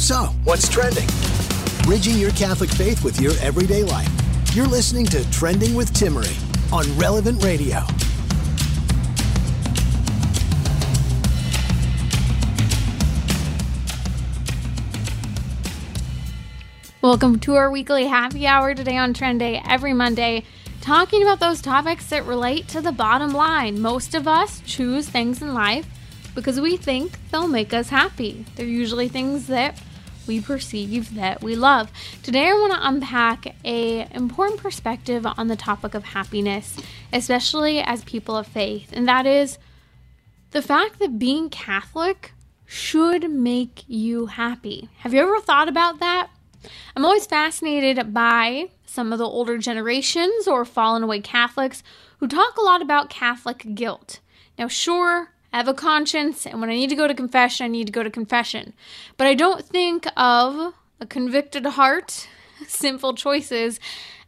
So, what's trending? Bridging your Catholic faith with your everyday life. You're listening to Trending with Timmerie on Relevant Radio. Welcome to our weekly happy hour today on Trend Day, every Monday, talking about those topics that relate to the bottom line. Most of us choose things in life because we think they'll make us happy. They're usually things that we perceive that we love. Today I want to unpack a important perspective on the topic of happiness, especially as people of faith, and that is the fact that being Catholic should make you happy. Have you ever thought about that? I'm always fascinated by some of the older generations or fallen away Catholics who talk a lot about Catholic guilt. Now, sure, I have a conscience, and when I need to go to confession, I need to go to confession. But I don't think of a convicted heart, sinful choices,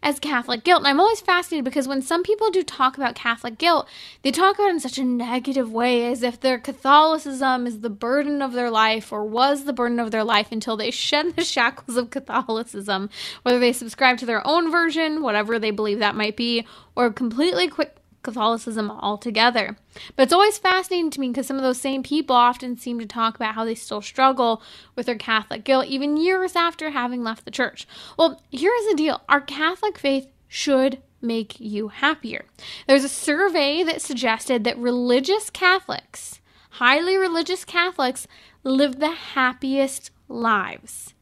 as Catholic guilt. And I'm always fascinated because when some people do talk about Catholic guilt, they talk about it in such a negative way, as if their Catholicism is the burden of their life or was the burden of their life until they shed the shackles of Catholicism, whether they subscribe to their own version, whatever they believe that might be, or completely quit Catholicism altogether. But it's always fascinating to me because some of those same people often seem to talk about how they still struggle with their Catholic guilt even years after having left the church. Well, here's the deal our Catholic faith should make you happier. There's a survey that suggested that religious Catholics, highly religious Catholics, live the happiest lives.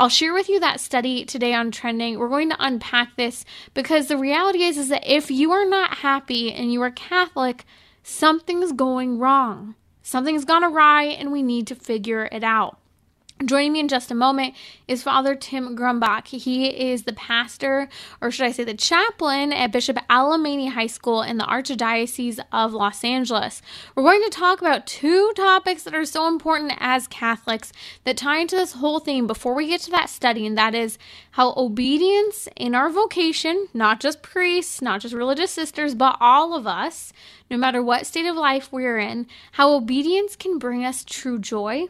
I'll share with you that study today on trending. We're going to unpack this because the reality is is that if you are not happy and you are Catholic, something's going wrong. Something's gone awry and we need to figure it out. Joining me in just a moment is Father Tim Grumbach. He is the pastor, or should I say the chaplain, at Bishop Alemany High School in the Archdiocese of Los Angeles. We're going to talk about two topics that are so important as Catholics that tie into this whole thing before we get to that study, and that is how obedience in our vocation, not just priests, not just religious sisters, but all of us, no matter what state of life we're in, how obedience can bring us true joy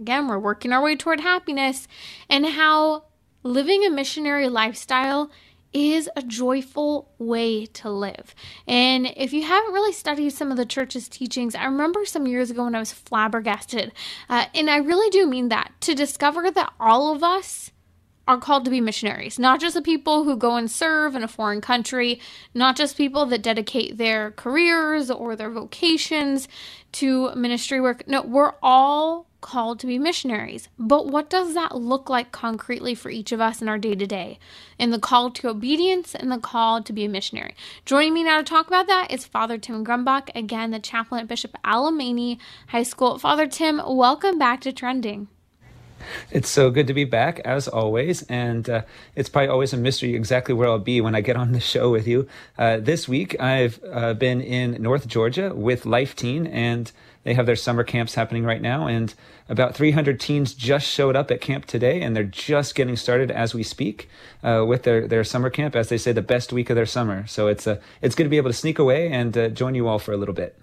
Again, we're working our way toward happiness, and how living a missionary lifestyle is a joyful way to live. And if you haven't really studied some of the church's teachings, I remember some years ago when I was flabbergasted, uh, and I really do mean that, to discover that all of us are called to be missionaries, not just the people who go and serve in a foreign country, not just people that dedicate their careers or their vocations to ministry work. No, we're all called to be missionaries. But what does that look like concretely for each of us in our day to day? In the call to obedience and the call to be a missionary. Joining me now to talk about that is Father Tim Grumbach, again, the chaplain at Bishop Alemany High School. Father Tim, welcome back to Trending. It's so good to be back, as always. And uh, it's probably always a mystery exactly where I'll be when I get on the show with you. Uh, this week, I've uh, been in North Georgia with Life Teen, and they have their summer camps happening right now. And about 300 teens just showed up at camp today, and they're just getting started as we speak uh, with their, their summer camp, as they say, the best week of their summer. So it's, uh, it's good to be able to sneak away and uh, join you all for a little bit.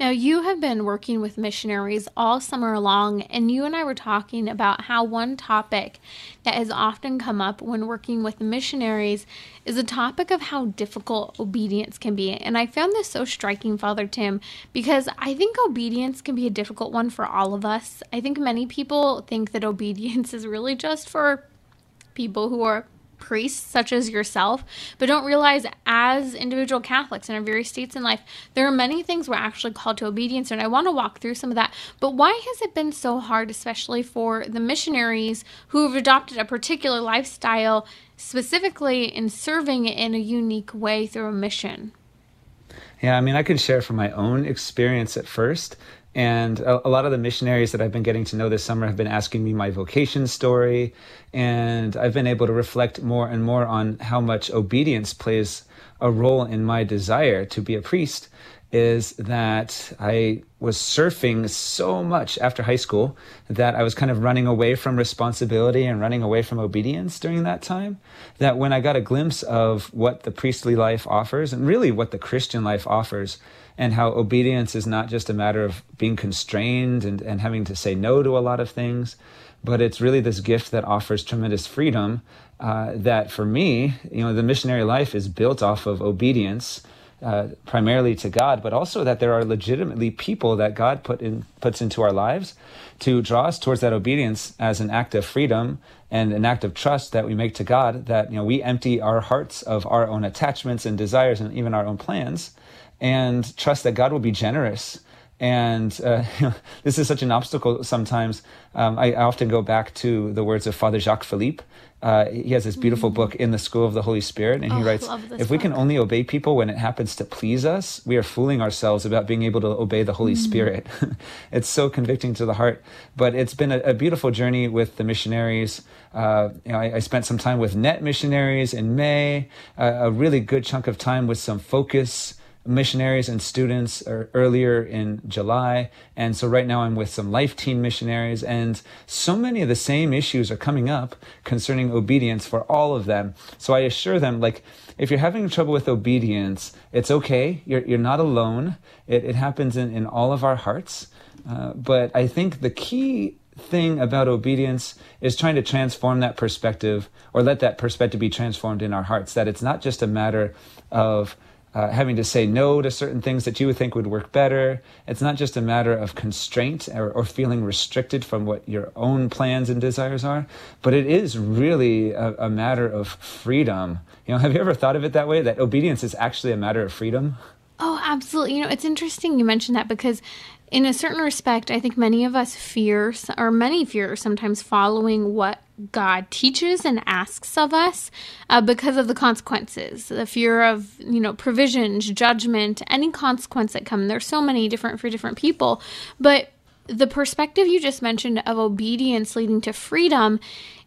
Now, you have been working with missionaries all summer long, and you and I were talking about how one topic that has often come up when working with missionaries is a topic of how difficult obedience can be. And I found this so striking, Father Tim, because I think obedience can be a difficult one for all of us. I think many people think that obedience is really just for people who are priests such as yourself, but don't realize as individual Catholics in our various states in life, there are many things we're actually called to obedience. And I want to walk through some of that. But why has it been so hard, especially for the missionaries who have adopted a particular lifestyle, specifically in serving in a unique way through a mission? Yeah, I mean, I can share from my own experience at first. And a, a, lot of the missionaries that I've been getting to know this summer have been asking me my vocation story. And I've been able to reflect more and more on how much obedience plays a role in my desire to be a priest is that I was surfing so much after high school that I was kind of running away from responsibility and running away from obedience during that time. That when I got a glimpse of what the priestly life offers and really what the Christian life offers, and how obedience is not just a matter of being constrained and, and having to say no to a lot of things, but it's really this gift that offers tremendous freedom. Uh, that for me, you know, the missionary life is built off of obedience uh, primarily to God, but also that there are legitimately people that God put in puts into our lives to draw us towards that obedience as an act of freedom and an act of trust that we make to God. That you know we empty our hearts of our own attachments and desires and even our own plans, and trust that God will be generous. And uh, this is such an obstacle sometimes. Um, I, I often go back to the words of Father Jacques Philippe, uh, he has this beautiful mm. book in the school of the holy spirit and he oh, writes if we book. can only obey people when it happens to please us we are fooling ourselves about being able to obey the holy mm. spirit it's so convicting to the heart but it's been a, a beautiful journey with the missionaries uh, you know, I, I, spent some time with net missionaries in may uh, a really good chunk of time with some focus missionaries and students earlier in July. And so right now I'm with some Life Teen missionaries, and so many of the same issues are coming up concerning obedience for all of them. So I assure them, like, if you're having trouble with obedience, it's okay. You're, you're not alone. It, it happens in, in all of our hearts. Uh, but I think the key thing about obedience is trying to transform that perspective or let that perspective be transformed in our hearts that it's not just a matter of uh, having to say no to certain things that you would think would work better. It's not just a matter of constraint or, or, feeling restricted from what your own plans and desires are, but it is really a, a matter of freedom. You know, have you ever thought of it that way? That obedience is actually a matter of freedom? Oh, absolutely. You know, it's interesting you mentioned that because in a certain respect, I think many of us fear, or many fear sometimes following what God teaches and asks of us uh, because of the consequences, the fear of, you know, provisions, judgment, any consequence that come. There's so many different for different people. But the perspective you just mentioned of obedience leading to freedom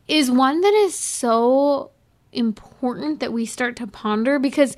is one that is so important that we start to ponder because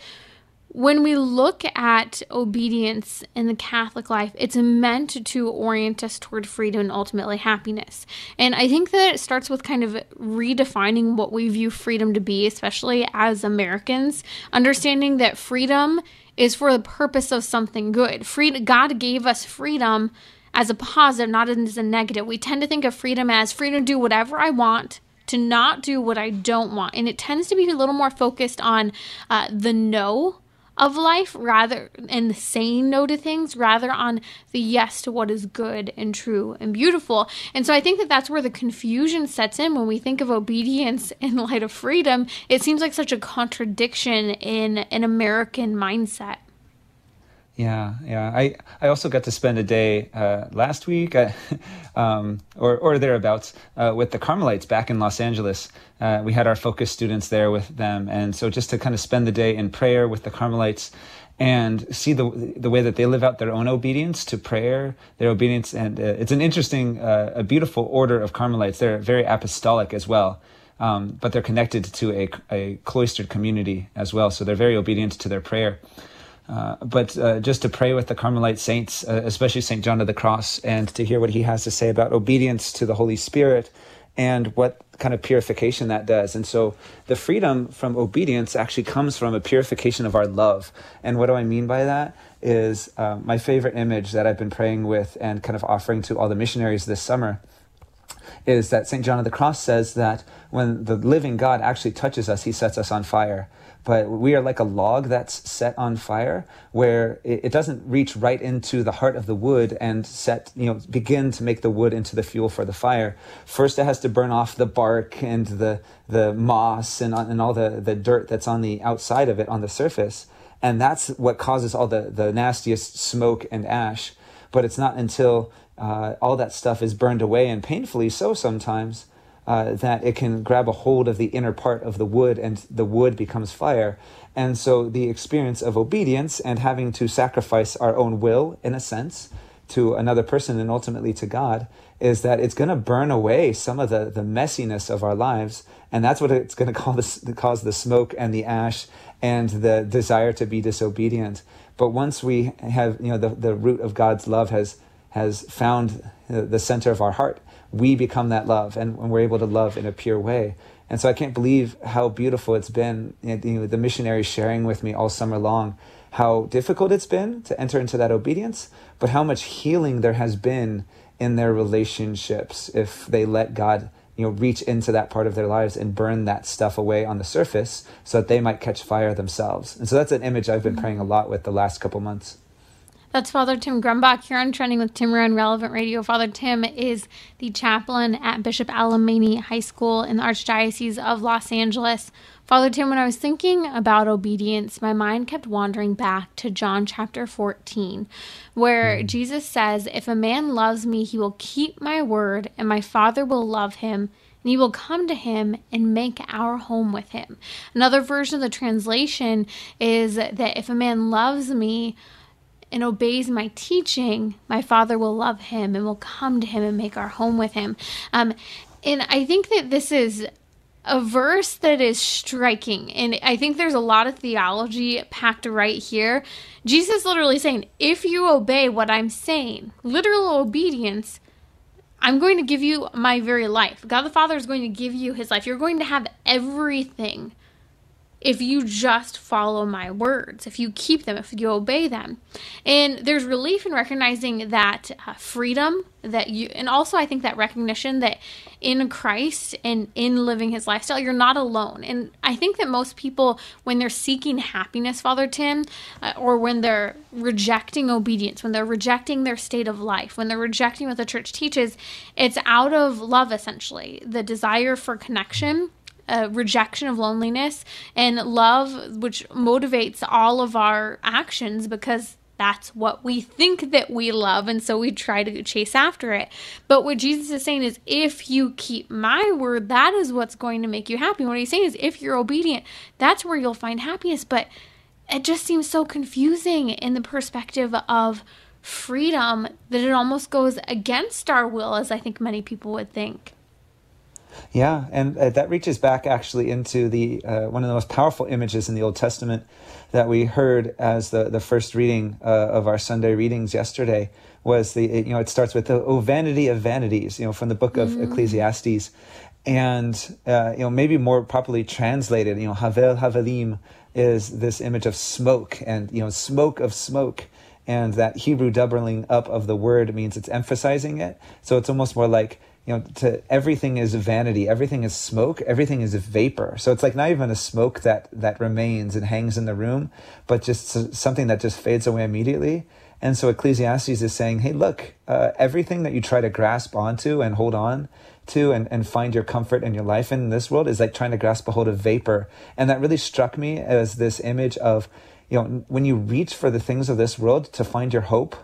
when we look at obedience in the Catholic life, it's meant to orient us toward freedom and ultimately happiness. And I think that it starts with kind of redefining what we view freedom to be, especially as Americans, understanding that freedom is for the purpose of something good. Freedom, God gave us freedom as a positive, not as a negative. We tend to think of freedom as freedom to do whatever I want to not do what I don't want. And it tends to be a little more focused on uh, the no of life rather and saying no to things rather on the yes to what is good and true and beautiful. And so i think that that's where the confusion sets in. When we think of obedience in light of freedom it seems like such a contradiction in an american mindset yeah, yeah. I, I also got to spend a day uh, last week, uh, um, or or thereabouts, uh, with the Carmelites back in Los Angeles. Uh, we had our focus students there with them, and so just to kind of spend the day in prayer with the Carmelites, and see the the way that they live out their own obedience to prayer, their obedience, and uh, it's an interesting, uh, a beautiful order of Carmelites. They're very apostolic as well. Um, but they're connected to a, a cloistered community as well, so they're very obedient to their prayer. Uh, but uh, just to pray with the Carmelite saints, uh, especially St. John of the Cross, and to hear what he has to say about obedience to the Holy Spirit and what kind of purification that does. And so the freedom from obedience actually comes from a purification of our love. And what do I mean by that? Is uh, my favorite image that I've been praying with and kind of offering to all the missionaries this summer is that St. John of the Cross says that when the living God actually touches us, he sets us on fire. But we are like a log that's set on fire, where it, doesn't reach right into the heart of the wood and set, you know, begin to make the wood into the fuel for the fire. First, it has to burn off the bark and the, the moss and, and all the, the dirt that's on the outside of it on the surface. And that's what causes all the, the nastiest smoke and ash. But it's not until uh, all that stuff is burned away, and painfully so sometimes, uh, that it can grab a hold of the inner part of the wood and the wood becomes fire. And so the experience of obedience and having to sacrifice our own will, in a sense, to another person and ultimately to God is that it's going to burn away some of the, the messiness of our lives. And that's what it's going to the, cause the smoke and the ash and the desire to be disobedient. But once we have, you know, the, the root of God's love has, has found the center of our heart, we become that love and, and we're able to love in a pure way. And so I can't believe how beautiful it's been, you know, the missionaries sharing with me all summer long, how difficult it's been to enter into that obedience, but how much healing there has been in their relationships if they let God you know reach into that part of their lives and burn that stuff away on the surface so that they might catch fire themselves and so that's an image i've been mm-hmm. praying a lot with the last couple months that's Father Tim Grumbach here on Trending with Tim on Relevant Radio. Father Tim is the chaplain at Bishop Alemany High School in the Archdiocese of Los Angeles. Father Tim, when I was thinking about obedience, my mind kept wandering back to John chapter 14, where mm. Jesus says, If a man loves me, he will keep my word, and my Father will love him and he will come to him and make our home with him. Another version of the translation is that if a man loves me, and obeys my teaching, my Father will love him and will come to him and make our home with him. Um, and I think that this is a verse that is striking. And I think there's a lot of theology packed right here. Jesus literally saying, if you obey what I'm saying, literal obedience, I'm going to give you my very life. God the Father is going to give you his life. You're going to have everything if you just follow my words, if you keep them, if you obey them. And there's relief in recognizing that uh, freedom that you, and also I think that recognition that in Christ and in living his lifestyle, you're not alone. And I think that most people, when they're seeking happiness, Father Tim, uh, or when they're rejecting obedience, when they're rejecting their state of life, when they're rejecting what the church teaches, it's out of love essentially, the desire for connection a rejection of loneliness and love which motivates all of our actions because that's what we think that we love and so we try to chase after it. But what jesus is saying is if you keep my word that is what's going to make you happy. What he's saying is if you're obedient that's where you'll find happiness but it just seems so confusing in the perspective of freedom that it almost goes against our will as i think many people would think yeah, and uh, that reaches back actually into the uh, one of the most powerful images in the Old Testament that we heard as the, the first reading uh, of our Sunday readings yesterday was the you know it starts with the oh vanity of vanities you know from the book of mm. Ecclesiastes. And uh, you know maybe more properly translated you know havel havalim is this image of smoke and you know smoke of smoke. And that Hebrew doubling up of the word means it's emphasizing it. So it's almost more like you know, to everything is vanity, everything is smoke, everything is vapor. So it's like not even a smoke that that remains and hangs in the room, but just something that just fades away immediately. And so Ecclesiastes is saying, hey, look, uh, everything that you try to grasp onto and hold on to and, and find your comfort in your life in this world is like trying to grasp a hold of vapor. And that really struck me as this image of, you know, when you reach for the things of this world to find your hope,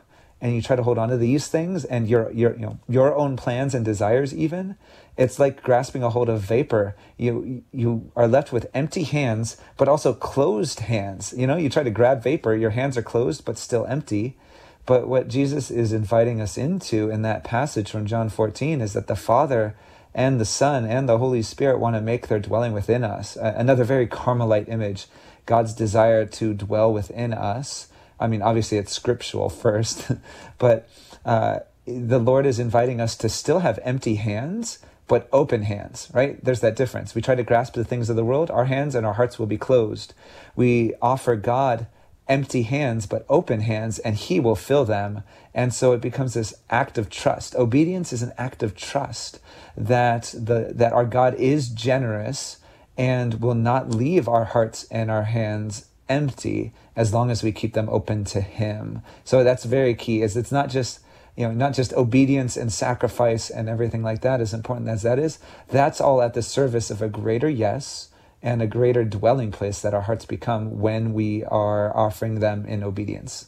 and you try to hold on to these things and your your you know your own plans and desires even it's like grasping a hold of vapor. You you are left with empty hands but also closed hands. You know you try to grab vapor your hands are closed but still empty. But what Jesus is inviting us into in that passage from John 14 is that the Father and the Son and the Holy Spirit want to make their dwelling within us. Another very Carmelite image, God's desire to dwell within us I mean, obviously it's scriptural first, but uh, the Lord is inviting us to still have empty hands, but open hands, right? There's that difference. We try to grasp the things of the world, our hands and our hearts will be closed. We offer God empty hands, but open hands, and He will fill them. And so it becomes this act of trust. Obedience is an act of trust that the that our God is generous and will not leave our hearts and our hands empty as long as we keep them open to Him. So that's very key. Is it's not just you know not just obedience and sacrifice and everything like that as important as that is that's all at the service of a greater yes and a greater dwelling place that our hearts become when we are offering them in obedience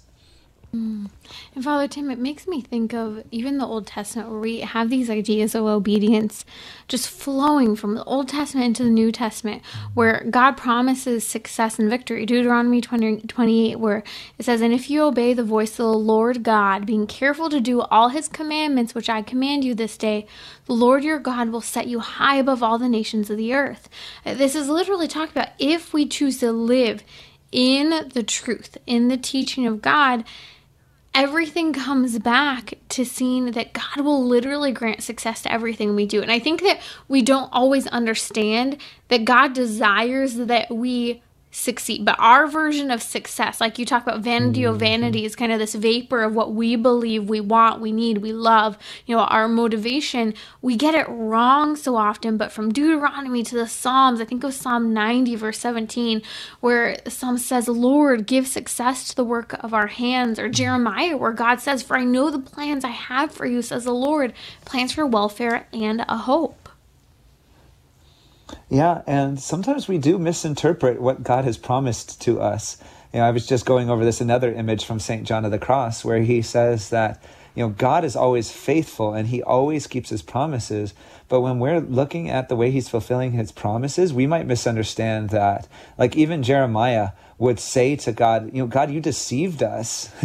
Mm. And Father Tim, it makes me think of even the Old Testament where we have these ideas of obedience just flowing from the Old Testament into the New Testament, where God promises success and victory. Deuteronomy 20, 28, where it says, And if you obey the voice of the Lord God, being careful to do all his commandments which I command you this day, the Lord your God will set you high above all the nations of the earth. This is literally talking about if we choose to live in the truth, in the teaching of God everything comes back to seeing that God will literally grant success to everything we do. And I think that we don't always understand that God desires that we succeed. But our version of success, like you talk about vanity mm-hmm. of vanity, is kind of this vapor of what we believe we want, we need, we love, you know, our motivation. We get it wrong so often. But from Deuteronomy to the Psalms, I think of Psalm 90, verse 17, where the Psalm says, Lord, give success to the work of our hands. Or Jeremiah, where God says, For I know the plans I have for you, says the Lord, plans for welfare and a hope. Yeah, and sometimes we do misinterpret what God has promised to us. You know, I was just going over this another image from St. John of the Cross where he says that, you know, God is always faithful and he always keeps his promises. But when we're looking at the way he's fulfilling his promises, we might misunderstand that. Like even Jeremiah would say to God, you know, God, you deceived us.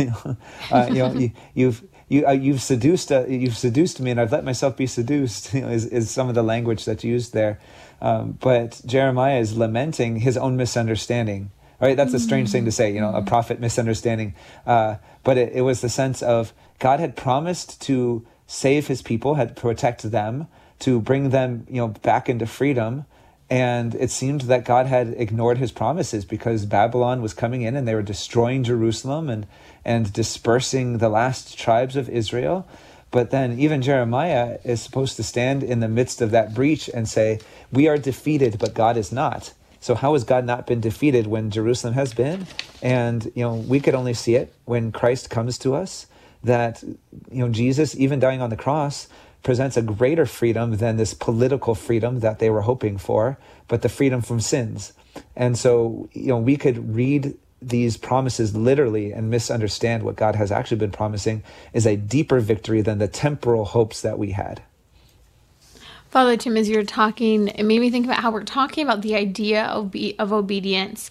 uh, you know, you, you've you uh, you've seduced uh, you've seduced me and I've let myself be seduced you know, is, is some of the language that's used there um, but Jeremiah is lamenting his own misunderstanding. Right? That's a strange thing to say, you know, a prophet misunderstanding. Uh, but it, it was the sense of God had promised to save his people, had protect them, to bring them, you know, back into freedom. And it seemed that God had ignored his promises because Babylon was coming in and they were destroying Jerusalem and, and dispersing the last tribes of Israel. But then even Jeremiah is supposed to stand in the midst of that breach and say, We are defeated, but God is not. So how has God not been defeated when Jerusalem has been? And you know, we could only see it when Christ comes to us that you know Jesus even dying on the cross presents a greater freedom than this political freedom that they were hoping for, but the freedom from sins. And so, you know, we could read these promises literally and misunderstand what God has actually been promising is a deeper victory than the temporal hopes that we had. Father Tim, as you're talking, it made me think about how we're talking about the idea of, of obedience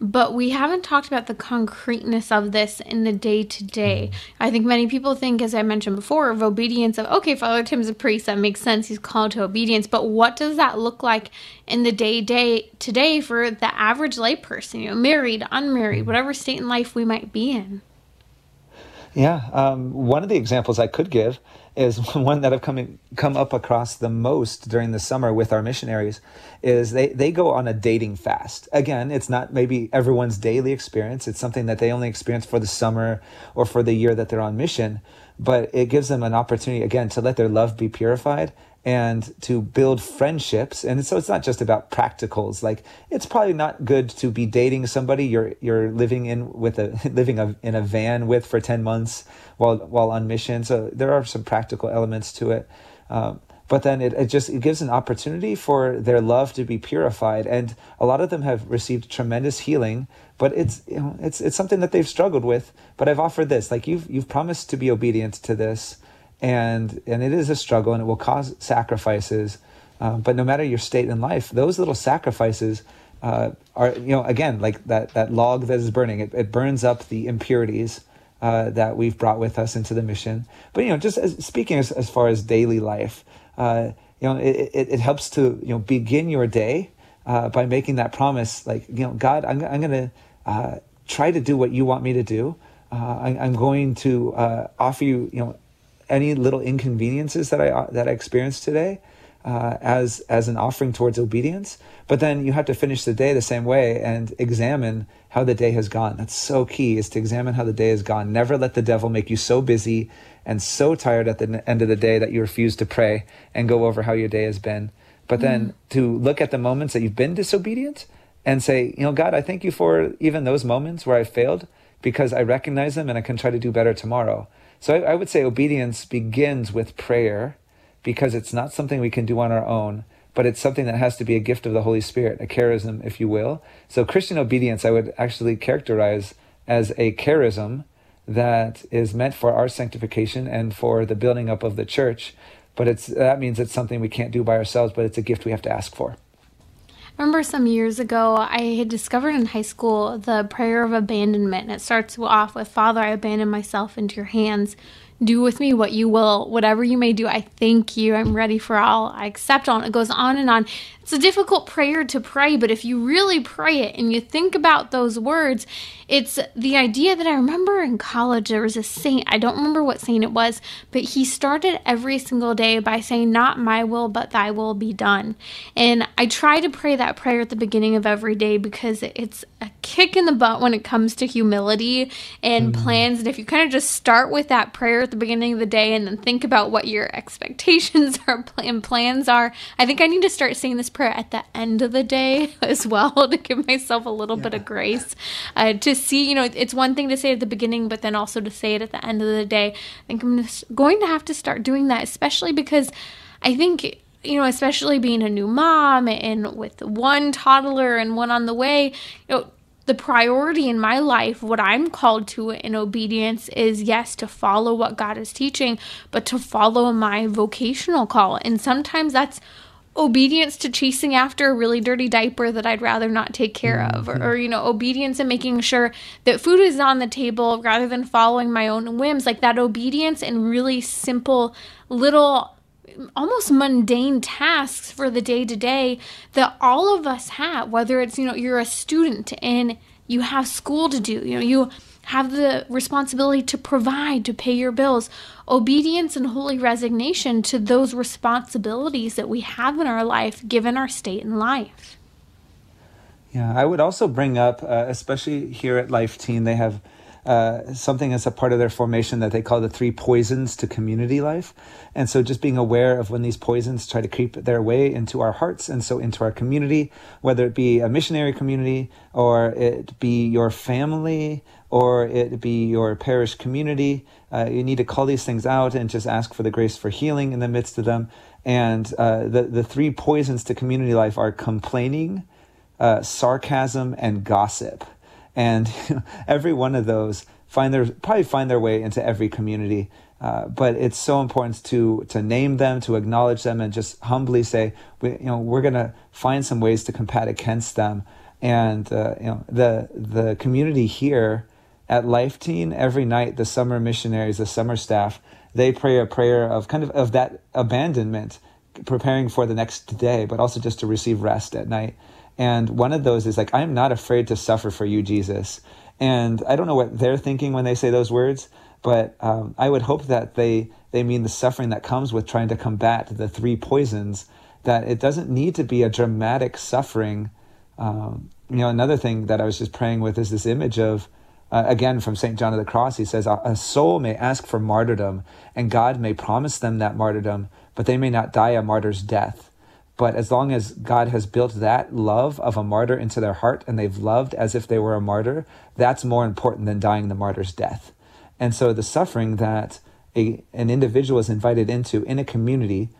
but we haven't talked about the concreteness of this in the day to day. I think many people think, as I mentioned before, of obedience of, okay, Father Tim's a priest, that makes sense, he's called to obedience. But what does that look like in the day day today for the average layperson, you know, married, unmarried, whatever state in life we might be in? Yeah, um, one of the examples I could give is one that I've come come up across the most during the summer with our missionaries is they they go on a dating fast. Again, it's not maybe everyone's daily experience. It's something that they only experience for the summer or for the year that they're on mission, but it gives them an opportunity again to let their love be purified and to build friendships. And so it's not just about practicals. Like it's probably not good to be dating somebody you're you're living in with a living a, in a van with for ten months while while on mission. So there are some practical elements to it. Um, but then it, it just it gives an opportunity for their love to be purified and a lot of them have received tremendous healing but it's you know it's it's something that they've struggled with but i've offered this like you've you've promised to be obedient to this and and it is a struggle and it will cause sacrifices. Um, but no matter your state in life those little sacrifices uh, are you know again like that that log that is burning it, it burns up the impurities uh, that we've brought with us into the mission. But you know just as, speaking as, as far as daily life uh, you know it, it, it, helps to you know begin your day uh, by making that promise like you know god i'm, I'm to uh, try to do what you want me to do. I, am going to offer you you know any little inconveniences that I that I experienced today, uh, as as an offering towards obedience. But then you have to finish the day the same way and examine how the day has gone. That's so key is to examine how the day has gone. Never let the devil make you so busy and so tired at the end of the day that you refuse to pray and go over how your day has been. But then mm. to look at the moments that you've been disobedient and say, you know, God, I thank you for even those moments where I failed because I recognize them and I can try to do better tomorrow. So I, I would say obedience begins with prayer because it's not something we can do on our own, but it's something that has to be a gift of the Holy Spirit, a charism, if you will. So Christian obedience, I would actually characterize as a charism that is meant for our sanctification and for the building up of the church. But it's that means it's something we can't do by ourselves, but it's a gift we have to ask for. Remember some years ago, I had discovered in high school the prayer of abandonment. And It starts off with Father, I abandon myself into your hands do with me what you will, whatever you may do. I thank you. I'm ready for all. I accept all. And it goes on and on. It's a difficult prayer to pray, but if you really pray it and you think about those words, it's the idea that I remember in college there was a saint, I don't remember what saint it was, but he started every single day by saying, Not my will, but thy will be done. And I try to pray that prayer at the beginning of every day because it's a kick in the butt when it comes to humility and mm-hmm. plans. And if you kind of just start with that prayer at the beginning of the day and then think about what your expectations are and plans are, I think I need to start saying this prayer at the end of the day as well to give myself a little yeah. bit of grace. Uh, to see, you know, it's one thing to say at the beginning, but then also to say it at the end of the day. I think I'm going to have to start doing that, especially because I think you know, especially being a new mom and with one toddler and one on the way, you know, the priority in my life, what I'm called to in obedience is yes, to follow what God is teaching, but to follow my vocational call. And sometimes that's obedience to chasing after a really dirty diaper that I'd rather not take care of, or, mm-hmm. or, you know, obedience and making sure that food is on the table rather than following my own whims. Like that obedience and really simple little almost mundane tasks for the day to day that all of us have whether it's you know you're a student and you have school to do you know you have the responsibility to provide, to pay your bills. Obedience and holy resignation to those responsibilities that we have in our life, given our state in life. Yeah, I would also bring up, uh, especially here at Life Teen, they have uh, something as a part of their formation that they call the three poisons to community life. And so just being aware of when these poisons try to creep their way into our hearts and so into our community, whether it be a missionary community or it be your family or it be your parish community. Uh, you need to call these things out and just ask for the grace for healing in the midst of them. And uh, the, the three poisons to community life are complaining, uh, sarcasm, and gossip. And every one of those find their probably find their way into every community. Uh, but it's so important to to name them, to acknowledge them, and just humbly say, we, you know, we're going to find some ways to combat against them. And uh, you know, the the community here at Life Teen every night, the summer missionaries, the summer staff, they pray a prayer of kind of of that abandonment, preparing for the next day, but also just to receive rest at night. And one of those is like, I am not afraid to suffer for you, Jesus. And I don't know what they're thinking when they say those words, but um, I would hope that they they mean the suffering that comes with trying to combat the three poisons. That it doesn't need to be a dramatic suffering. Um, you know, another thing that I was just praying with is this image of uh, again, from St. John of the Cross, he says, A soul may ask for martyrdom, and God may promise them that martyrdom, but they may not die a martyr's death. But as long as God has built that love of a martyr into their heart and they've loved as if they were a martyr, that's more important than dying the martyr's death. And so the suffering that a, an individual is invited into in a community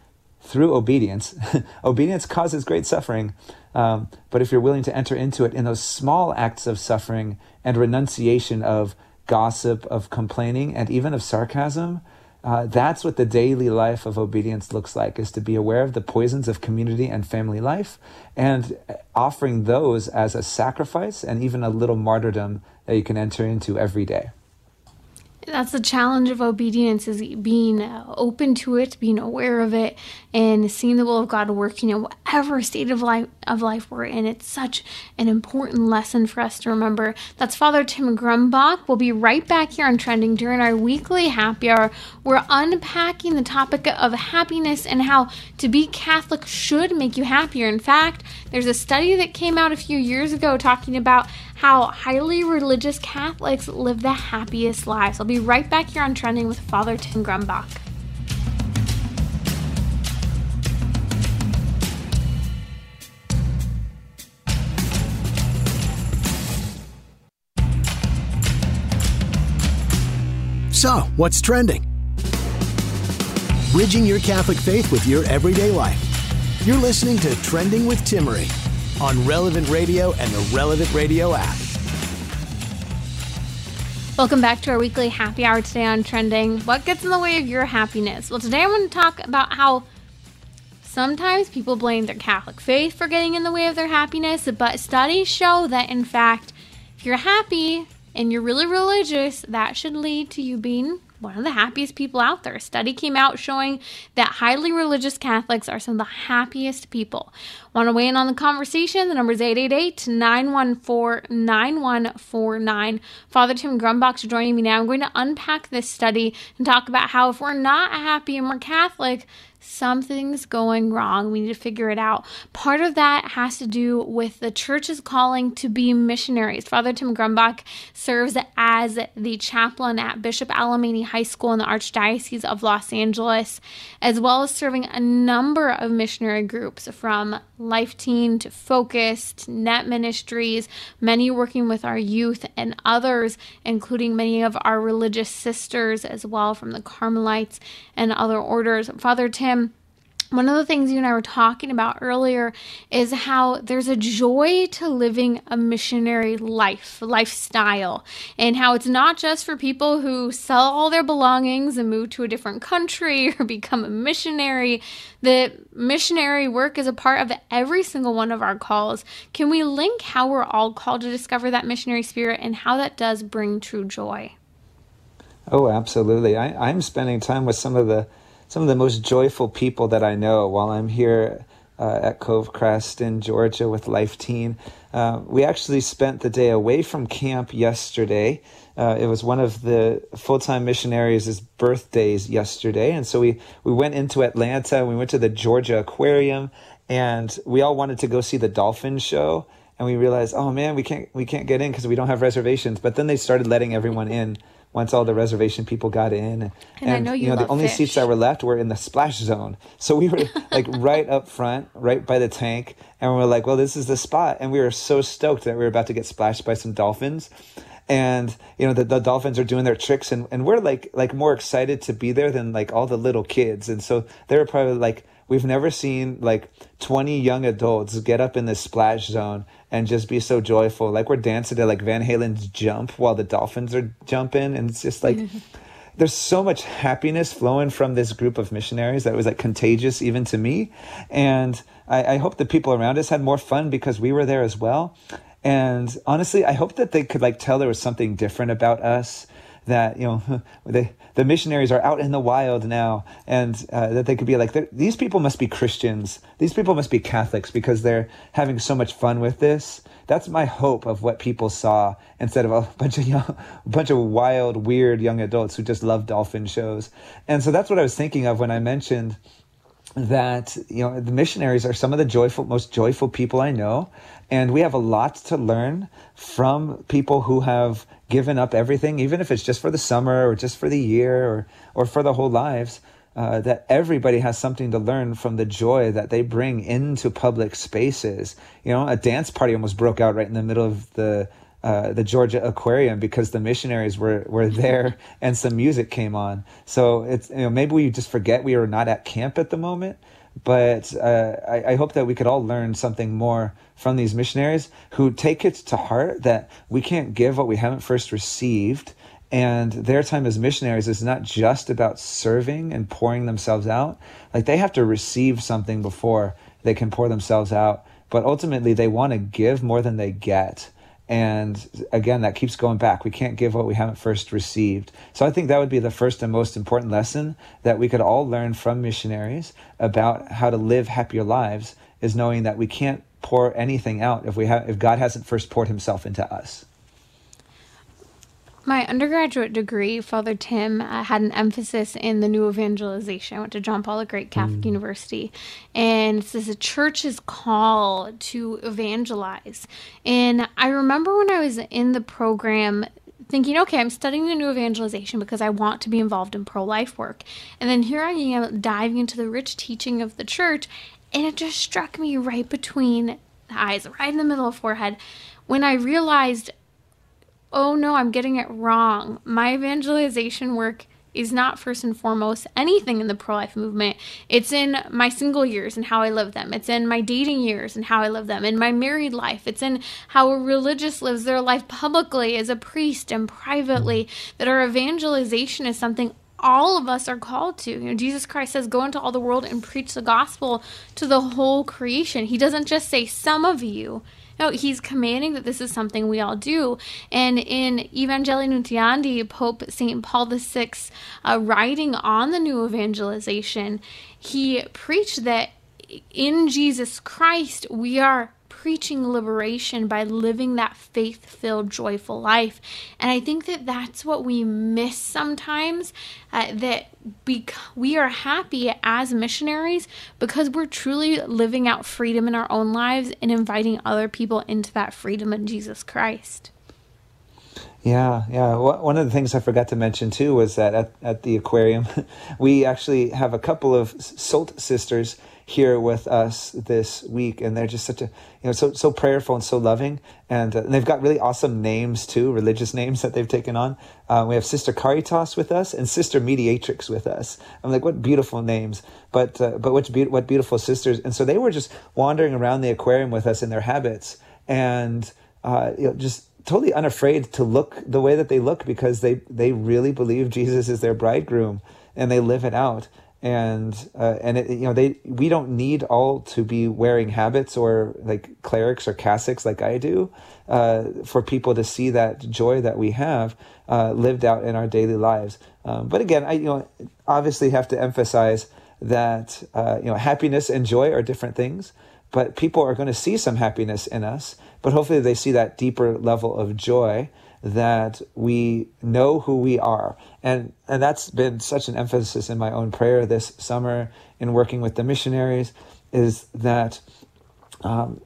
through obedience, obedience causes great suffering. Um, but if you're willing to enter into it in those small acts of suffering and renunciation of gossip, of complaining, and even of sarcasm, uh, that's what the daily life of obedience looks like is to be aware of the poisons of community and family life and offering those as a sacrifice and even a little martyrdom that you can enter into every day that's the challenge of obedience is being open to it being aware of it and seeing the will of god working in whatever state of life of life we're in. It's such an important lesson for us to remember. That's father tim grumbach. We'll be right back here on trending during our weekly happy hour. We're unpacking the topic of happiness and how to be catholic should make you happier. In fact there's a study that came out a few years ago talking about how highly religious Catholics live the happiest lives. I'll be right back here on Trending with Father Tim Grumbach. So, what's trending? Bridging your Catholic faith with your everyday life. You're listening to Trending with Timmerie on Relevant Radio and the Relevant Radio app. Welcome back to our weekly happy hour today on Trending. What gets in the way of your happiness? Well, today I want to talk about how sometimes people blame their Catholic faith for getting in the way of their happiness, but studies show that in fact, if you're happy and you're really religious, that should lead to you being one of the happiest people out there. A study came out showing that highly religious Catholics are some of the happiest people. Want to weigh in on the conversation? The number is 888 914 9149. Father Tim Grumbach is joining me now. I'm going to unpack this study and talk about how if we're not happy and we're Catholic, something's going wrong. We need to figure it out. Part of that has to do with the church's calling to be missionaries. Father Tim Grumbach serves as the chaplain at Bishop Alemany High School in the Archdiocese of Los Angeles, as well as serving a number of missionary groups from Life Teen to Focus to Net Ministries, many working with our youth and others, including many of our religious sisters as well from the Carmelites and other orders. Father Tim, one of the things you and I were talking about earlier is how there's a joy to living a missionary life, lifestyle, and how it's not just for people who sell all their belongings and move to a different country or become a missionary. The missionary work is a part of every single one of our calls. Can we link how we're all called to discover that missionary spirit and how that does bring true joy? Oh, absolutely. I, I'm spending time with some of the some of the most joyful people that I know while I'm here uh, at Covecrest in Georgia with Life Teen. Uh, we actually spent the day away from camp yesterday. Uh, it was one of the full time missionaries' birthdays yesterday. And so we, we went into Atlanta, we went to the Georgia Aquarium, and we all wanted to go see the dolphin show. And we realized, oh man, we can't we can't get in because we don't have reservations. But then they started letting everyone in once all the reservation people got in. And, and I know you, you know the only fish. seats that were left were in the splash zone. So we were like right up front, right by the tank, and we are like, well, this is the spot. And we were so stoked that we were about to get splashed by some dolphins. And you know the, the dolphins are doing their tricks, and, and we're like like more excited to be there than like all the little kids. And so they were probably like, we've never seen like 20 young adults get up in the splash zone and just be so joyful. Like we're dancing to like Van Halen's jump while the dolphins are jumping. And it's just like, there's so much happiness flowing from this group of missionaries that was like contagious even to me. And I, I hope the people around us had more fun because we were there as well. And honestly, I hope that they could like tell there was something different about us that, you know, they, the missionaries are out in the wild now and uh, that they could be like these people must be christians. These people must be catholics because they're having so much fun with this. That's my hope of what people saw instead of a bunch of young, a bunch of wild weird young adults who just love dolphin shows. And so that's what i was thinking of when i mentioned that you know the missionaries are some of the joyful most joyful people i know and we have a lot to learn from people who have given up everything, even if it's just for the summer or just for the year or, or for the whole lives, uh, that everybody has something to learn from the joy that they bring into public spaces. You know, a dance party almost broke out right in the middle of the uh, the Georgia Aquarium because the missionaries were were there and some music came on. So it's you know maybe we just forget we are not at camp at the moment, but uh, I, I, hope that we could all learn something more from these missionaries who take it to heart that we can't give what we haven't first received. And their time as missionaries is not just about serving and pouring themselves out. Like they have to receive something before they can pour themselves out. But ultimately, they want to give more than they get. And again, that keeps going back. We can't give what we haven't first received. So I think that would be the first and most important lesson that we could all learn from missionaries about how to live happier lives is knowing that we can't pour anything out if we have if God hasn't first poured himself into us. My undergraduate degree, Father Tim, uh, had an emphasis in the new evangelization. I went to John Paul the Great Catholic mm. University, and this is a church's call to evangelize. And I remember when I was in the program thinking, okay, I'm studying the new evangelization because I want to be involved in pro life work. And then here I am diving into the rich teaching of the church, and it just struck me right between the eyes, right in the middle of the forehead, when I realized oh no, I'm getting it wrong. My evangelization work is not first and foremost anything in the pro life movement. It's in my single years and how I live them. It's in my dating years and how I live them. In my married life. It's in how a religious lives their life publicly as a priest and privately. Mm-hmm. That our evangelization is something all of us are called to. You know, Jesus Christ says, Go into all the world and preach the gospel to the whole creation. He doesn't just say some of you. No, he's commanding that this is something we all do. And in Evangelii Nuntiandi, Pope St. Paul VI, uh, writing on the new evangelization, he preached that in Jesus Christ we are preaching liberation by living that faith filled, joyful life. And I think that that's what we miss sometimes uh, that bec- we are happy as missionaries because we're truly living out freedom in our own lives and inviting other people into that freedom in Jesus Christ. Yeah, yeah. One of the things I forgot to mention too was that at, at the aquarium, we actually have a couple of SOLT sisters here with us this week, and they're just such a you know so so prayerful and so loving, and, uh, and they've got really awesome names too, religious names that they've taken on. Uh, we have Sister Caritas with us and Sister Mediatrix with us. I'm like, what beautiful names, but uh, but what be- what beautiful sisters, and so they were just wandering around the aquarium with us in their habits, and uh, you know just totally unafraid to look the way that they look because they they really believe Jesus is their bridegroom and they live it out and uh, and it, you know they we don't need all to be wearing habits or like clerics or cassocks like I do uh, for people to see that joy that we have uh, lived out in our daily lives. Um, but again, I you know obviously have to emphasize that uh, you know happiness and joy are different things. But people are going to see some happiness in us, but hopefully they see that deeper level of joy that we know who we are. And, and that's been such an emphasis in my own prayer this summer in working with the missionaries is that, um,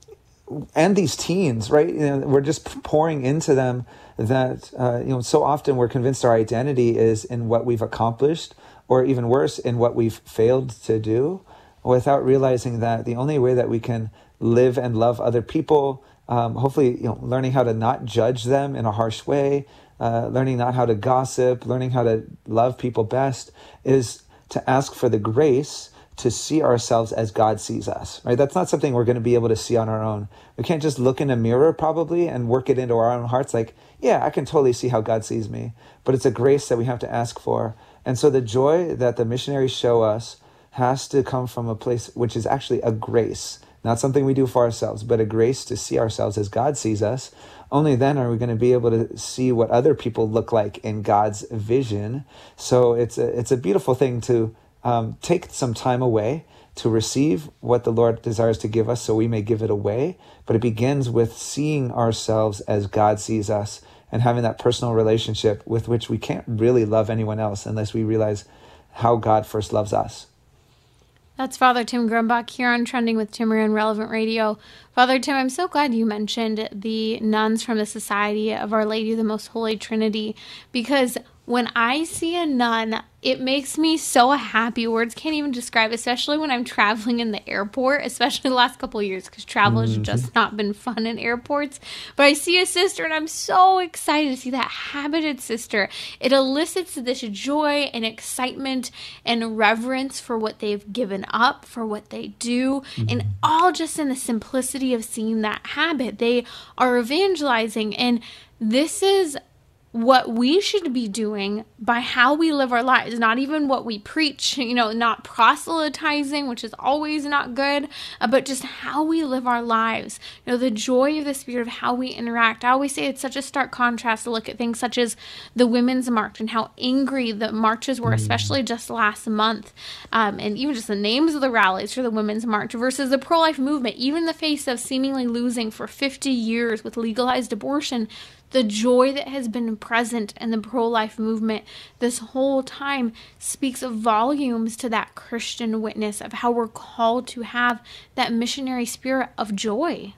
and these teens, right? You know, we're just pouring into them that, uh, you know, so often we're convinced our identity is in what we've accomplished or even worse, in what we've failed to do without realizing that the only way that we can live and love other people um, hopefully you know learning how to not judge them in a harsh way uh, learning not how to gossip learning how to love people best is to ask for the grace to see ourselves as god sees us right? That's not something we're going to be able to see on our own. We can't just look in a mirror probably and work it into our own hearts like yeah i can totally see how god sees me. But it's a grace that we have to ask for. And so the joy that the missionaries show us has to come from a place which is actually a grace not something we do for ourselves, but a grace to see ourselves as God sees us. Only then are we going to be able to see what other people look like in God's vision. So it's a, it's a beautiful thing to um, take some time away to receive what the Lord desires to give us so we may give it away. But it begins with seeing ourselves as God sees us and having that personal relationship with which we can't really love anyone else unless we realize how God first loves us. That's Father Tim Grumbach here on Trending with Timmerie on Relevant Radio. Father Tim, I'm so glad you mentioned the nuns from the Society of Our Lady of the Most Holy Trinity because when I see a nun, it makes me so happy. Words can't even describe, especially when I'm traveling in the airport, especially the last couple years because travel has mm-hmm. just not been fun in airports. But I see a sister and I'm so excited to see that habited sister. It elicits this joy and excitement and reverence for what they've given up, for what they do, mm-hmm. and all just in the simplicity of seeing that habit. They are evangelizing, and this is what we should be doing by how we live our lives, not even what we preach, you know, not proselytizing, which is always not good, uh, but just how we live our lives. You know, the joy of the spirit of how we interact. I always say it's such a stark contrast to look at things such as the Women's March and how angry the marches were, especially just last month, um, and even just the names of the rallies for the Women's March versus the pro life movement, even in the face of seemingly losing for 50 years with legalized abortion the joy that has been present in the pro life movement this whole time speaks volumes to that Christian witness of how we're called to have that missionary spirit of joy.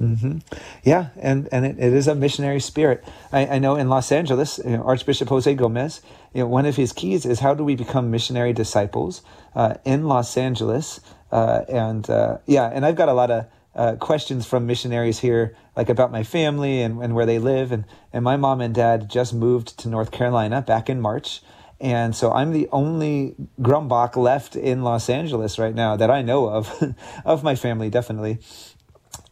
Mm-hmm. Yeah, and, and it, it is a missionary spirit. I, I know in Los Angeles, you know, Archbishop Jose Gomez, you know, one of his keys is how do we become missionary disciples uh, in Los Angeles? Uh, and uh, yeah, and I've got a lot of uh, questions from missionaries here, like about my family and, and where they live. And, and my mom and dad just moved to North Carolina back in March. And so I'm the only Grumbach left in Los Angeles right now that I know of, of my family, definitely.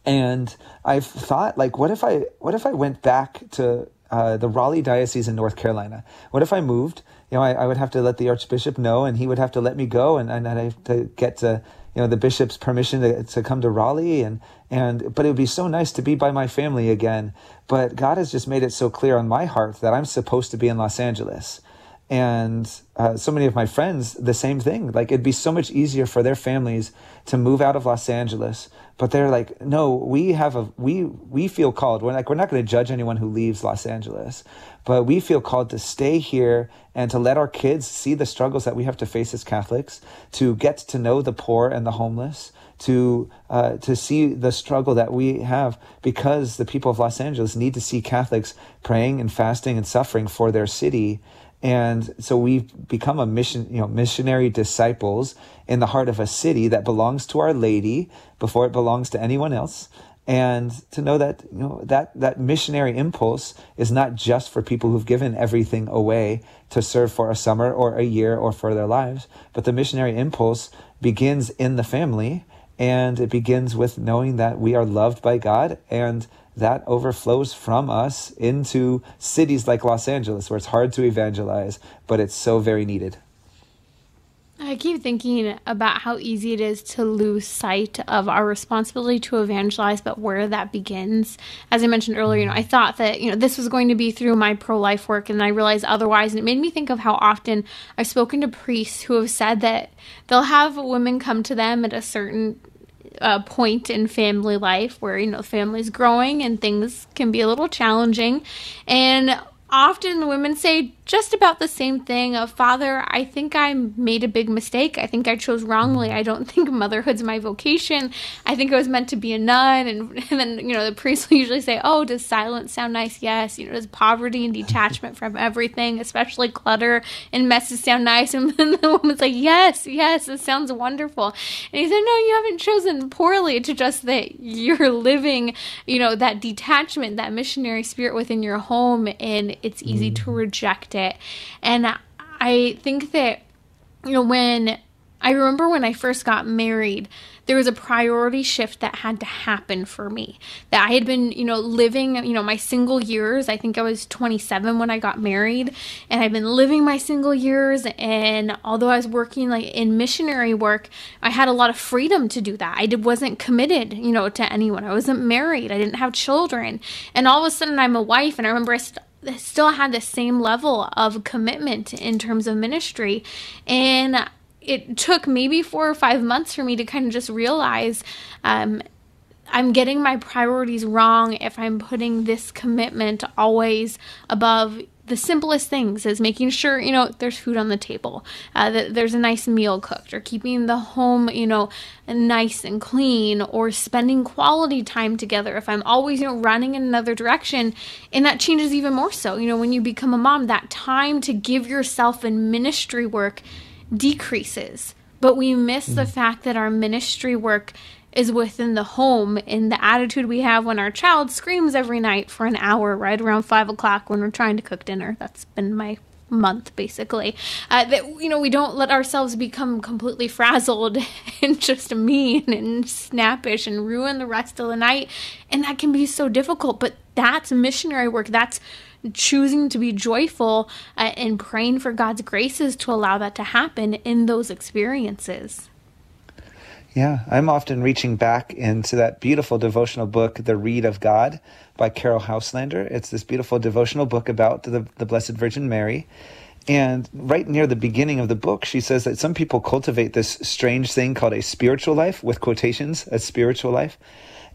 And I've thought, like, what if I, what if I went back to uh, the Raleigh diocese in North Carolina? What if I moved? You know, I, I would have to let the archbishop know, and he would have to let me go, and, and I'd have to get to you know the bishop's permission to, to come to Raleigh and and but it would be so nice to be by my family again. But God has just made it so clear on my heart that I'm supposed to be in Los Angeles. And uh, so many of my friends the same thing. Like it'd be so much easier for their families to move out of los angeles. But they're like no we have a we we feel called. We're like we're not going to judge anyone who leaves los angeles. But we feel called to stay here and to let our kids see the struggles that we have to face as catholics to get to know the poor and the homeless to uh, to see the struggle that we have because the people of Los Angeles need to see Catholics praying and fasting and suffering for their city and so we've become a mission, you know, missionary disciples in the heart of a city that belongs to Our Lady before it belongs to anyone else. And to know that, you know, that, that missionary impulse is not just for people who've given everything away to serve for a summer or a year or for their lives, but the missionary impulse begins in the family and it begins with knowing that we are loved by God and that overflows from us into cities like Los Angeles, where it's hard to evangelize, but it's so very needed. I keep thinking about how easy it is to lose sight of our responsibility to evangelize, but where that begins. As I mentioned earlier, you know, I thought that, you know, this was going to be through my pro life work, and I realized otherwise. And it made me think of how often I've spoken to priests who have said that they'll have women come to them at a certain a point in family life where you know family's growing and things can be a little challenging. And often women say just about the same thing of father i think i made a big mistake. I think i chose wrongly. Mm-hmm. I don't think motherhood's my vocation. I think i was meant to be a nun. And, and then you know the priest will usually say oh does silence sound nice? Yes. You know does poverty and detachment from everything especially clutter and messes sound nice? And then the woman's like yes yes it sounds wonderful. And he said no you haven't chosen poorly to just that you're living you know that detachment that missionary spirit within your home and it's easy to mm. reject it. And I think that, you know, when I remember when I first got married, there was a priority shift that had to happen for me. That I had been, you know, living, you know, my single years. I think I was 27 when I got married, and I've been living my single years. And although I was working like in missionary work, I had a lot of freedom to do that. I did, wasn't committed, you know, to anyone. I wasn't married. I didn't have children. And all of a sudden, I'm a wife, and I remember I st- still had the same level of commitment in terms of ministry. And it took maybe four or five months for me to kind of just realize um, I'm getting my priorities wrong if I'm putting this commitment always above the simplest things is making sure you know there's food on the table uh, that there's a nice meal cooked or keeping the home you know nice and clean or spending quality time together. If i'm always you know running in another direction and that changes even more so. You know when you become a mom that time to give yourself in ministry work decreases. But we miss mm. the fact that our ministry work is within the home in the attitude we have when our child screams every night for an hour right around five o'clock when we're trying to cook dinner. That's been my month basically uh, that you know we don't let ourselves become completely frazzled and just mean and snappish and ruin the rest of the night and that can be so difficult but that's missionary work that's choosing to be joyful uh, and praying for God's graces to allow that to happen in those experiences. Yeah, I'm often reaching back into that beautiful devotional book, The Reed of God by Caryll Houselander. It's this beautiful devotional book about the, the Blessed Virgin Mary. And right near the beginning of the book, she says that some people cultivate this strange thing called a spiritual life, with quotations, a spiritual life,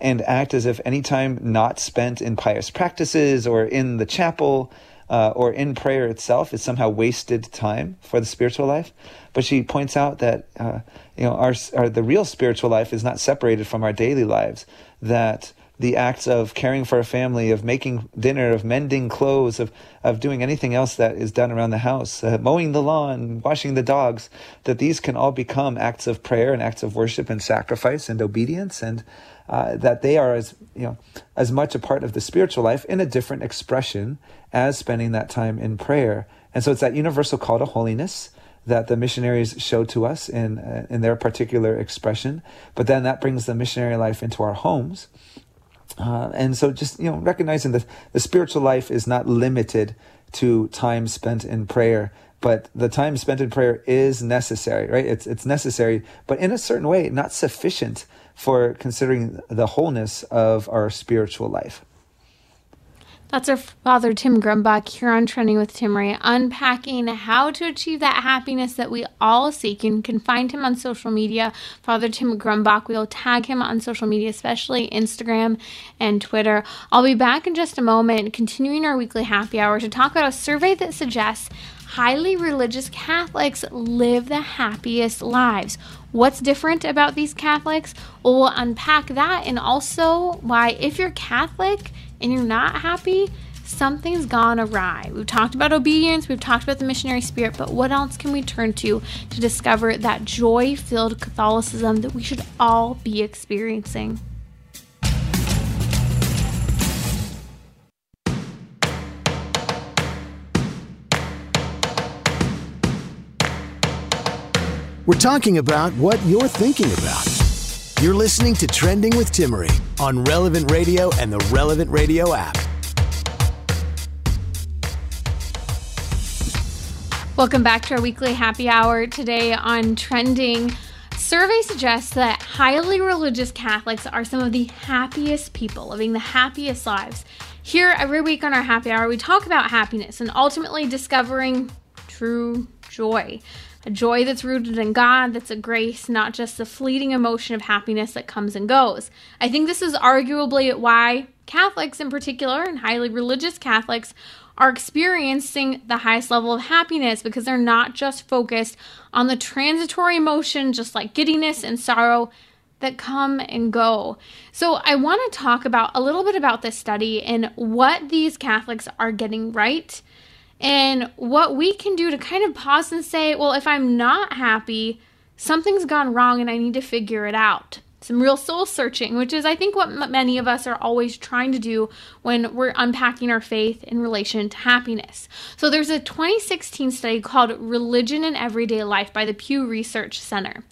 and act as if any time not spent in pious practices or in the chapel uh, or in prayer itself is somehow wasted time for the spiritual life. But she points out that uh, you know our, our the real spiritual life is not separated from our daily lives. That the acts of caring for a family, of making dinner, of mending clothes, of, of doing anything else that is done around the house, uh, mowing the lawn, washing the dogs, that these can all become acts of prayer and acts of worship and sacrifice and obedience, and uh, that they are as you know as much a part of the spiritual life in a different expression as spending that time in prayer. And so it's that universal call to holiness that the missionaries show to us in uh, in their particular expression. But then that brings the missionary life into our homes. Uh, and so just you know recognizing that the spiritual life is not limited to time spent in prayer but the time spent in prayer is necessary right it's it's necessary but in a certain way not sufficient for considering the wholeness of our spiritual life that's our father, Tim Grumbach, here on Trending with Timmerie, unpacking how to achieve that happiness that we all seek. You can find him on social media, Father Tim Grumbach. We'll tag him on social media, especially Instagram and Twitter. I'll be back in just a moment, continuing our weekly happy hour to talk about a survey that suggests highly religious Catholics live the happiest lives. What's different about these Catholics? Well, we'll unpack that and also why, if you're Catholic, and you're not happy, something's gone awry. We've talked about obedience, we've talked about the missionary spirit, but what else can we turn to to discover that joy filled Catholicism that we should all be experiencing? We're talking about what you're thinking about. You're listening to Trending with Timmerie on Relevant Radio and the Relevant Radio app. Welcome back to our weekly happy hour today on Trending. Survey suggests that highly religious Catholics are some of the happiest people, living the happiest lives. Here, every week on our happy hour, we talk about happiness and ultimately discovering true joy a joy that's rooted in God, that's a grace, not just a fleeting emotion of happiness that comes and goes. I think this is arguably why Catholics, in particular, and highly religious Catholics, are experiencing the highest level of happiness because they're not just focused on the transitory emotion, just like giddiness and sorrow that come and go. So, I want to talk about a little bit about this study and what these Catholics are getting right and what we can do to kind of pause and say, well, if I'm not happy, something's gone wrong and I need to figure it out. Some real soul searching, which is, I think, what m- many of us are always trying to do when we're unpacking our faith in relation to happiness. So, there's a 2016 study called Religion in Everyday Life by the Pew Research Center.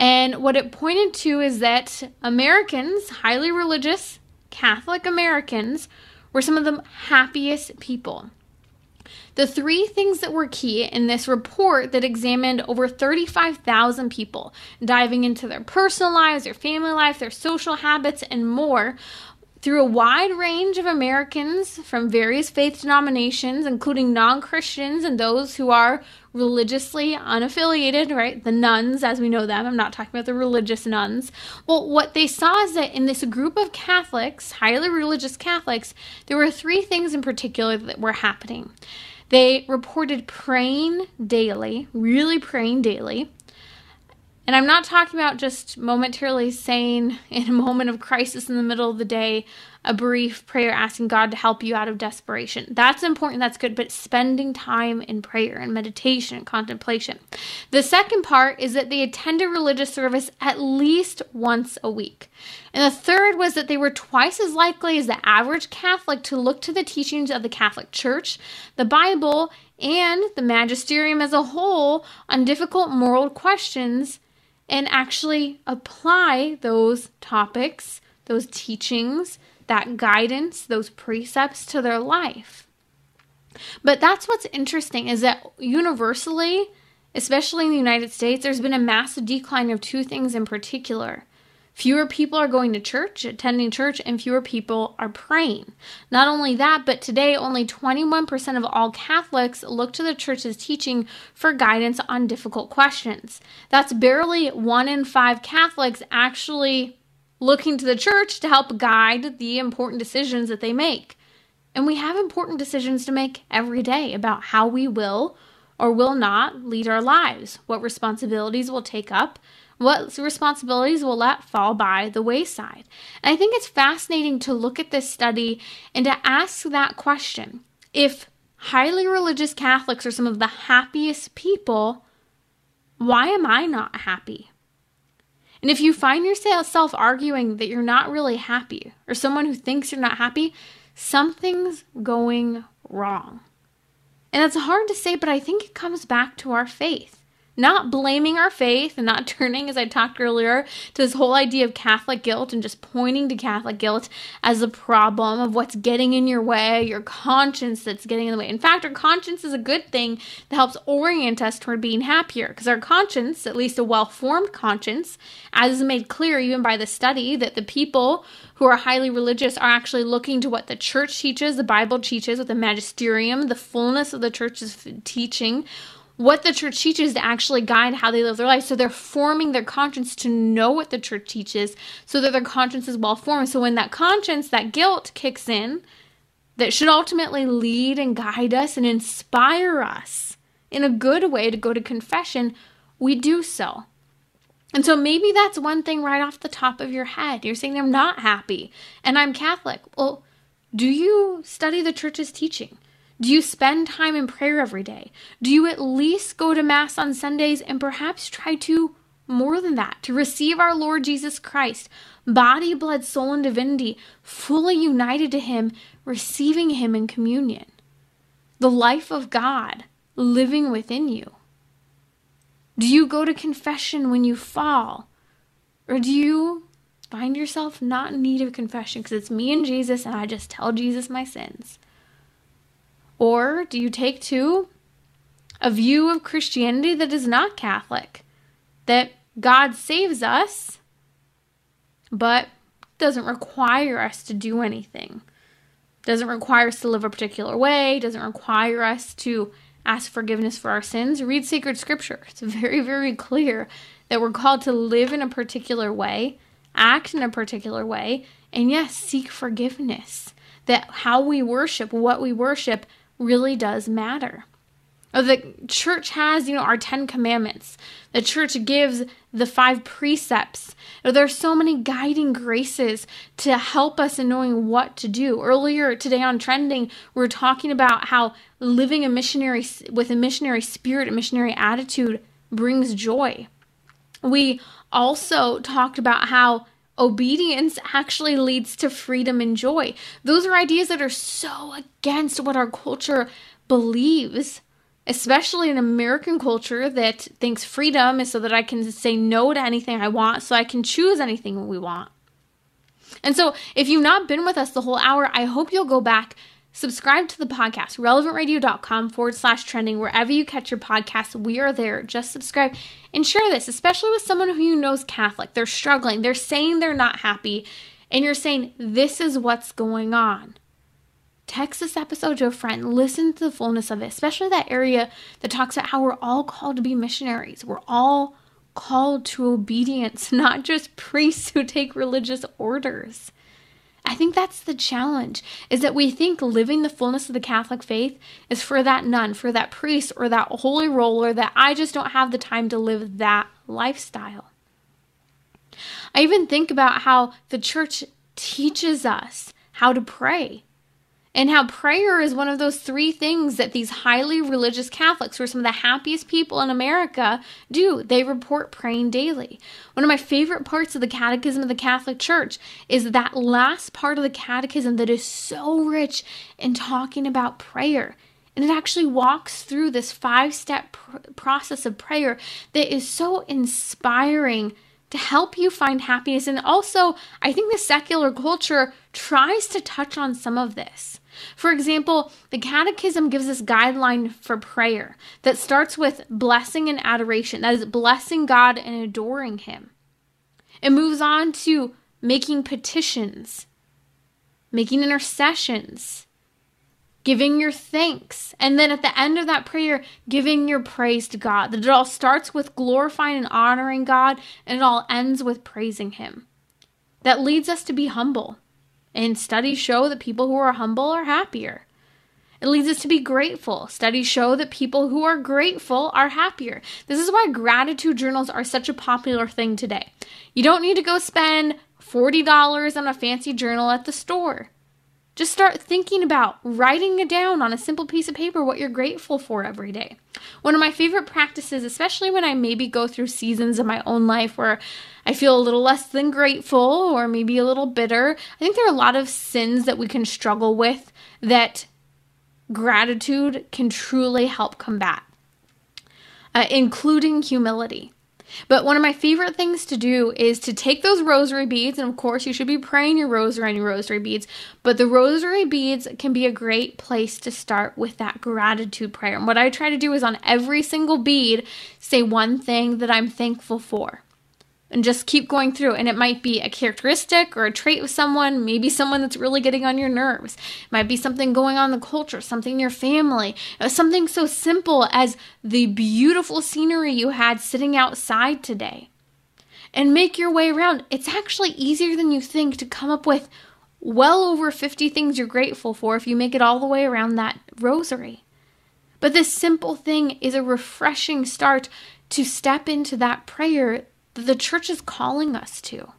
And what it pointed to is that Americans, highly religious Catholic Americans, were some of the happiest people. The three things that were key in this report that examined over 35,000 people, diving into their personal lives, their family life, their social habits, and more, through a wide range of Americans from various faith denominations, including non Christians and those who are religiously unaffiliated, right? The nones, as we know them. I'm not talking about the religious nuns. Well, what they saw is that in this group of Catholics, highly religious Catholics, there were three things in particular that were happening. They reported praying daily, really praying daily. And I'm not talking about just momentarily saying in a moment of crisis in the middle of the day a brief prayer asking God to help you out of desperation. That's important, that's good, but spending time in prayer and meditation and contemplation. The second part is that they attended religious service at least once a week. And the third was that they were twice as likely as the average Catholic to look to the teachings of the Catholic Church, the Bible, and the magisterium as a whole on difficult moral questions and actually apply those topics, those teachings, that guidance, those precepts to their life. But that's what's interesting is that universally, especially in the United States, there's been a massive decline of two things in particular. Fewer people are going to church, attending church, and fewer people are praying. Not only that, but today only 21% of all Catholics look to the church's teaching for guidance on difficult questions. That's barely one in five Catholics actually looking to the church to help guide the important decisions that they make. And we have important decisions to make every day about how we will or will not lead our lives, what responsibilities we'll take up, what responsibilities will let fall by the wayside. And I think it's fascinating to look at this study and to ask that question. If highly religious Catholics are some of the happiest people, why am I not happy? And if you find yourself arguing that you're not really happy, or someone who thinks you're not happy, something's going wrong. And it's hard to say, but I think it comes back to our faith not blaming our faith and not turning, as I talked earlier, to this whole idea of Catholic guilt and just pointing to Catholic guilt as a problem of what's getting in your way, your conscience that's getting in the way. In fact, our conscience is a good thing that helps orient us toward being happier because our conscience, at least a well formed conscience, as is made clear even by the study, that the people who are highly religious are actually looking to what the church teaches, the Bible teaches, with the magisterium, the fullness of the church's teaching what the church teaches to actually guide how they live their life. So they're forming their conscience to know what the church teaches so that their conscience is well formed. So when that conscience, that guilt kicks in, that should ultimately lead and guide us and inspire us in a good way to go to confession, we do so. And so maybe that's one thing right off the top of your head. You're saying I'm not happy and I'm Catholic. Well, do you study the church's teaching? Do you spend time in prayer every day? Do you at least go to Mass on Sundays and perhaps try to more than that, to receive our Lord Jesus Christ, body, blood, soul, and divinity, fully united to Him, receiving Him in communion? The life of God living within you. Do you go to confession when you fall? Or do you find yourself not in need of confession because it's me and Jesus and I just tell Jesus my sins? Or do you take to a view of Christianity that is not Catholic? That God saves us, but doesn't require us to do anything. Doesn't require us to live a particular way, doesn't require us to ask forgiveness for our sins. Read sacred scripture. It's very, very clear that we're called to live in a particular way, act in a particular way, and yes, seek forgiveness. That how we worship, what we worship, really does matter. Oh, the church has, you know, our Ten Commandments. The church gives the five precepts. You there are so many guiding graces to help us in knowing what to do. Earlier today on Trending, we are talking about how living a missionary with a missionary spirit, a missionary attitude brings joy. We also talked about how obedience actually leads to freedom and joy. Those are ideas that are so against what our culture believes, especially in American culture that thinks freedom is so that I can say no to anything I want, so I can choose anything we want. And so, if you've not been with us the whole hour, I hope you'll go back Subscribe to the podcast, relevantradio.com forward slash trending. Wherever you catch your podcasts, we are there. Just subscribe and share this, especially with someone who you know is Catholic. They're struggling, they're saying they're not happy, and you're saying, This is what's going on. Text this episode to a friend. Listen to the fullness of it, especially that area that talks about how we're all called to be missionaries. We're all called to obedience, not just priests who take religious orders. I think that's the challenge is that we think living the fullness of the Catholic faith is for that nun, for that priest, or that holy roller that I just don't have the time to live that lifestyle. I even think about how the church teaches us how to pray and how prayer is one of those three things that these highly religious Catholics, who are some of the happiest people in America, do. They report praying daily. One of my favorite parts of the Catechism of the Catholic Church is that last part of the Catechism that is so rich in talking about prayer. And it actually walks through this five step pr- process of prayer that is so inspiring to help you find happiness. And also, I think the secular culture tries to touch on some of this. For example, the Catechism gives us guideline for prayer that starts with blessing and adoration, that is, blessing God and adoring Him. It moves on to making petitions, making intercessions, giving your thanks, and then at the end of that prayer, giving your praise to God. That it all starts with glorifying and honoring God, and it all ends with praising Him. That leads us to be humble. And studies show that people who are humble are happier. It leads us to be grateful. Studies show that people who are grateful are happier. This is why gratitude journals are such a popular thing today. You don't need to go spend $40 on a fancy journal at the store. Just start thinking about writing it down on a simple piece of paper what you're grateful for every day. One of my favorite practices, especially when I maybe go through seasons of my own life where I feel a little less than grateful or maybe a little bitter, I think there are a lot of sins that we can struggle with that gratitude can truly help combat, uh, including humility. But one of my favorite things to do is to take those rosary beads, and of course, you should be praying your rosary and your rosary beads. But the rosary beads can be a great place to start with that gratitude prayer. And what I try to do is on every single bead, say one thing that I'm thankful for and just keep going through. And it might be a characteristic or a trait of someone, maybe someone that's really getting on your nerves. It might be something going on in the culture, something in your family, uh, something so simple as the beautiful scenery you had sitting outside today. And make your way around. It's actually easier than you think to come up with well over 50 things you're grateful for if you make it all the way around that rosary. But this simple thing is a refreshing start to step into that prayer that the church is calling us to.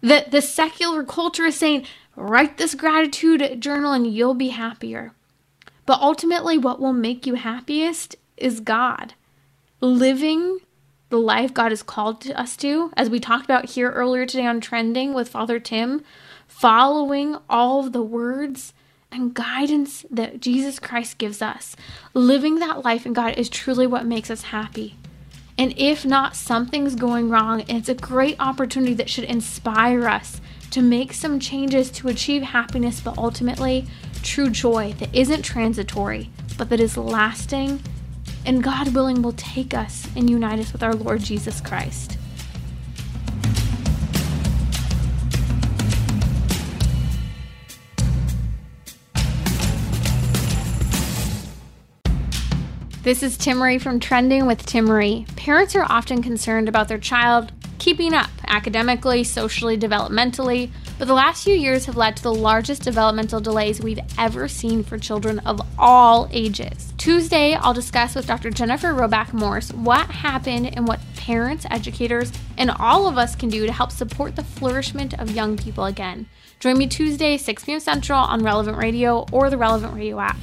That the secular culture is saying, write this gratitude journal and you'll be happier. But ultimately, what will make you happiest is God. Living the life God has called us to, as we talked about here earlier today on Trending with Father Tim, following all of the words and guidance that Jesus Christ gives us. Living that life in God is truly what makes us happy. And if not, something's going wrong. And it's a great opportunity that should inspire us to make some changes to achieve happiness, but ultimately true joy that isn't transitory, but that is lasting. And God willing will take us and unite us with our Lord Jesus Christ. This is Timmerie from Trending with Timmerie. Parents are often concerned about their child keeping up academically, socially, developmentally, but the last few years have led to the largest developmental delays we've ever seen for children of all ages. Tuesday, I'll discuss with Dr. Jennifer Roback Morse what happened and what parents, educators, and all of us can do to help support the flourishment of young people again. Join me Tuesday, 6 p.m. Central on Relevant Radio or the Relevant Radio app.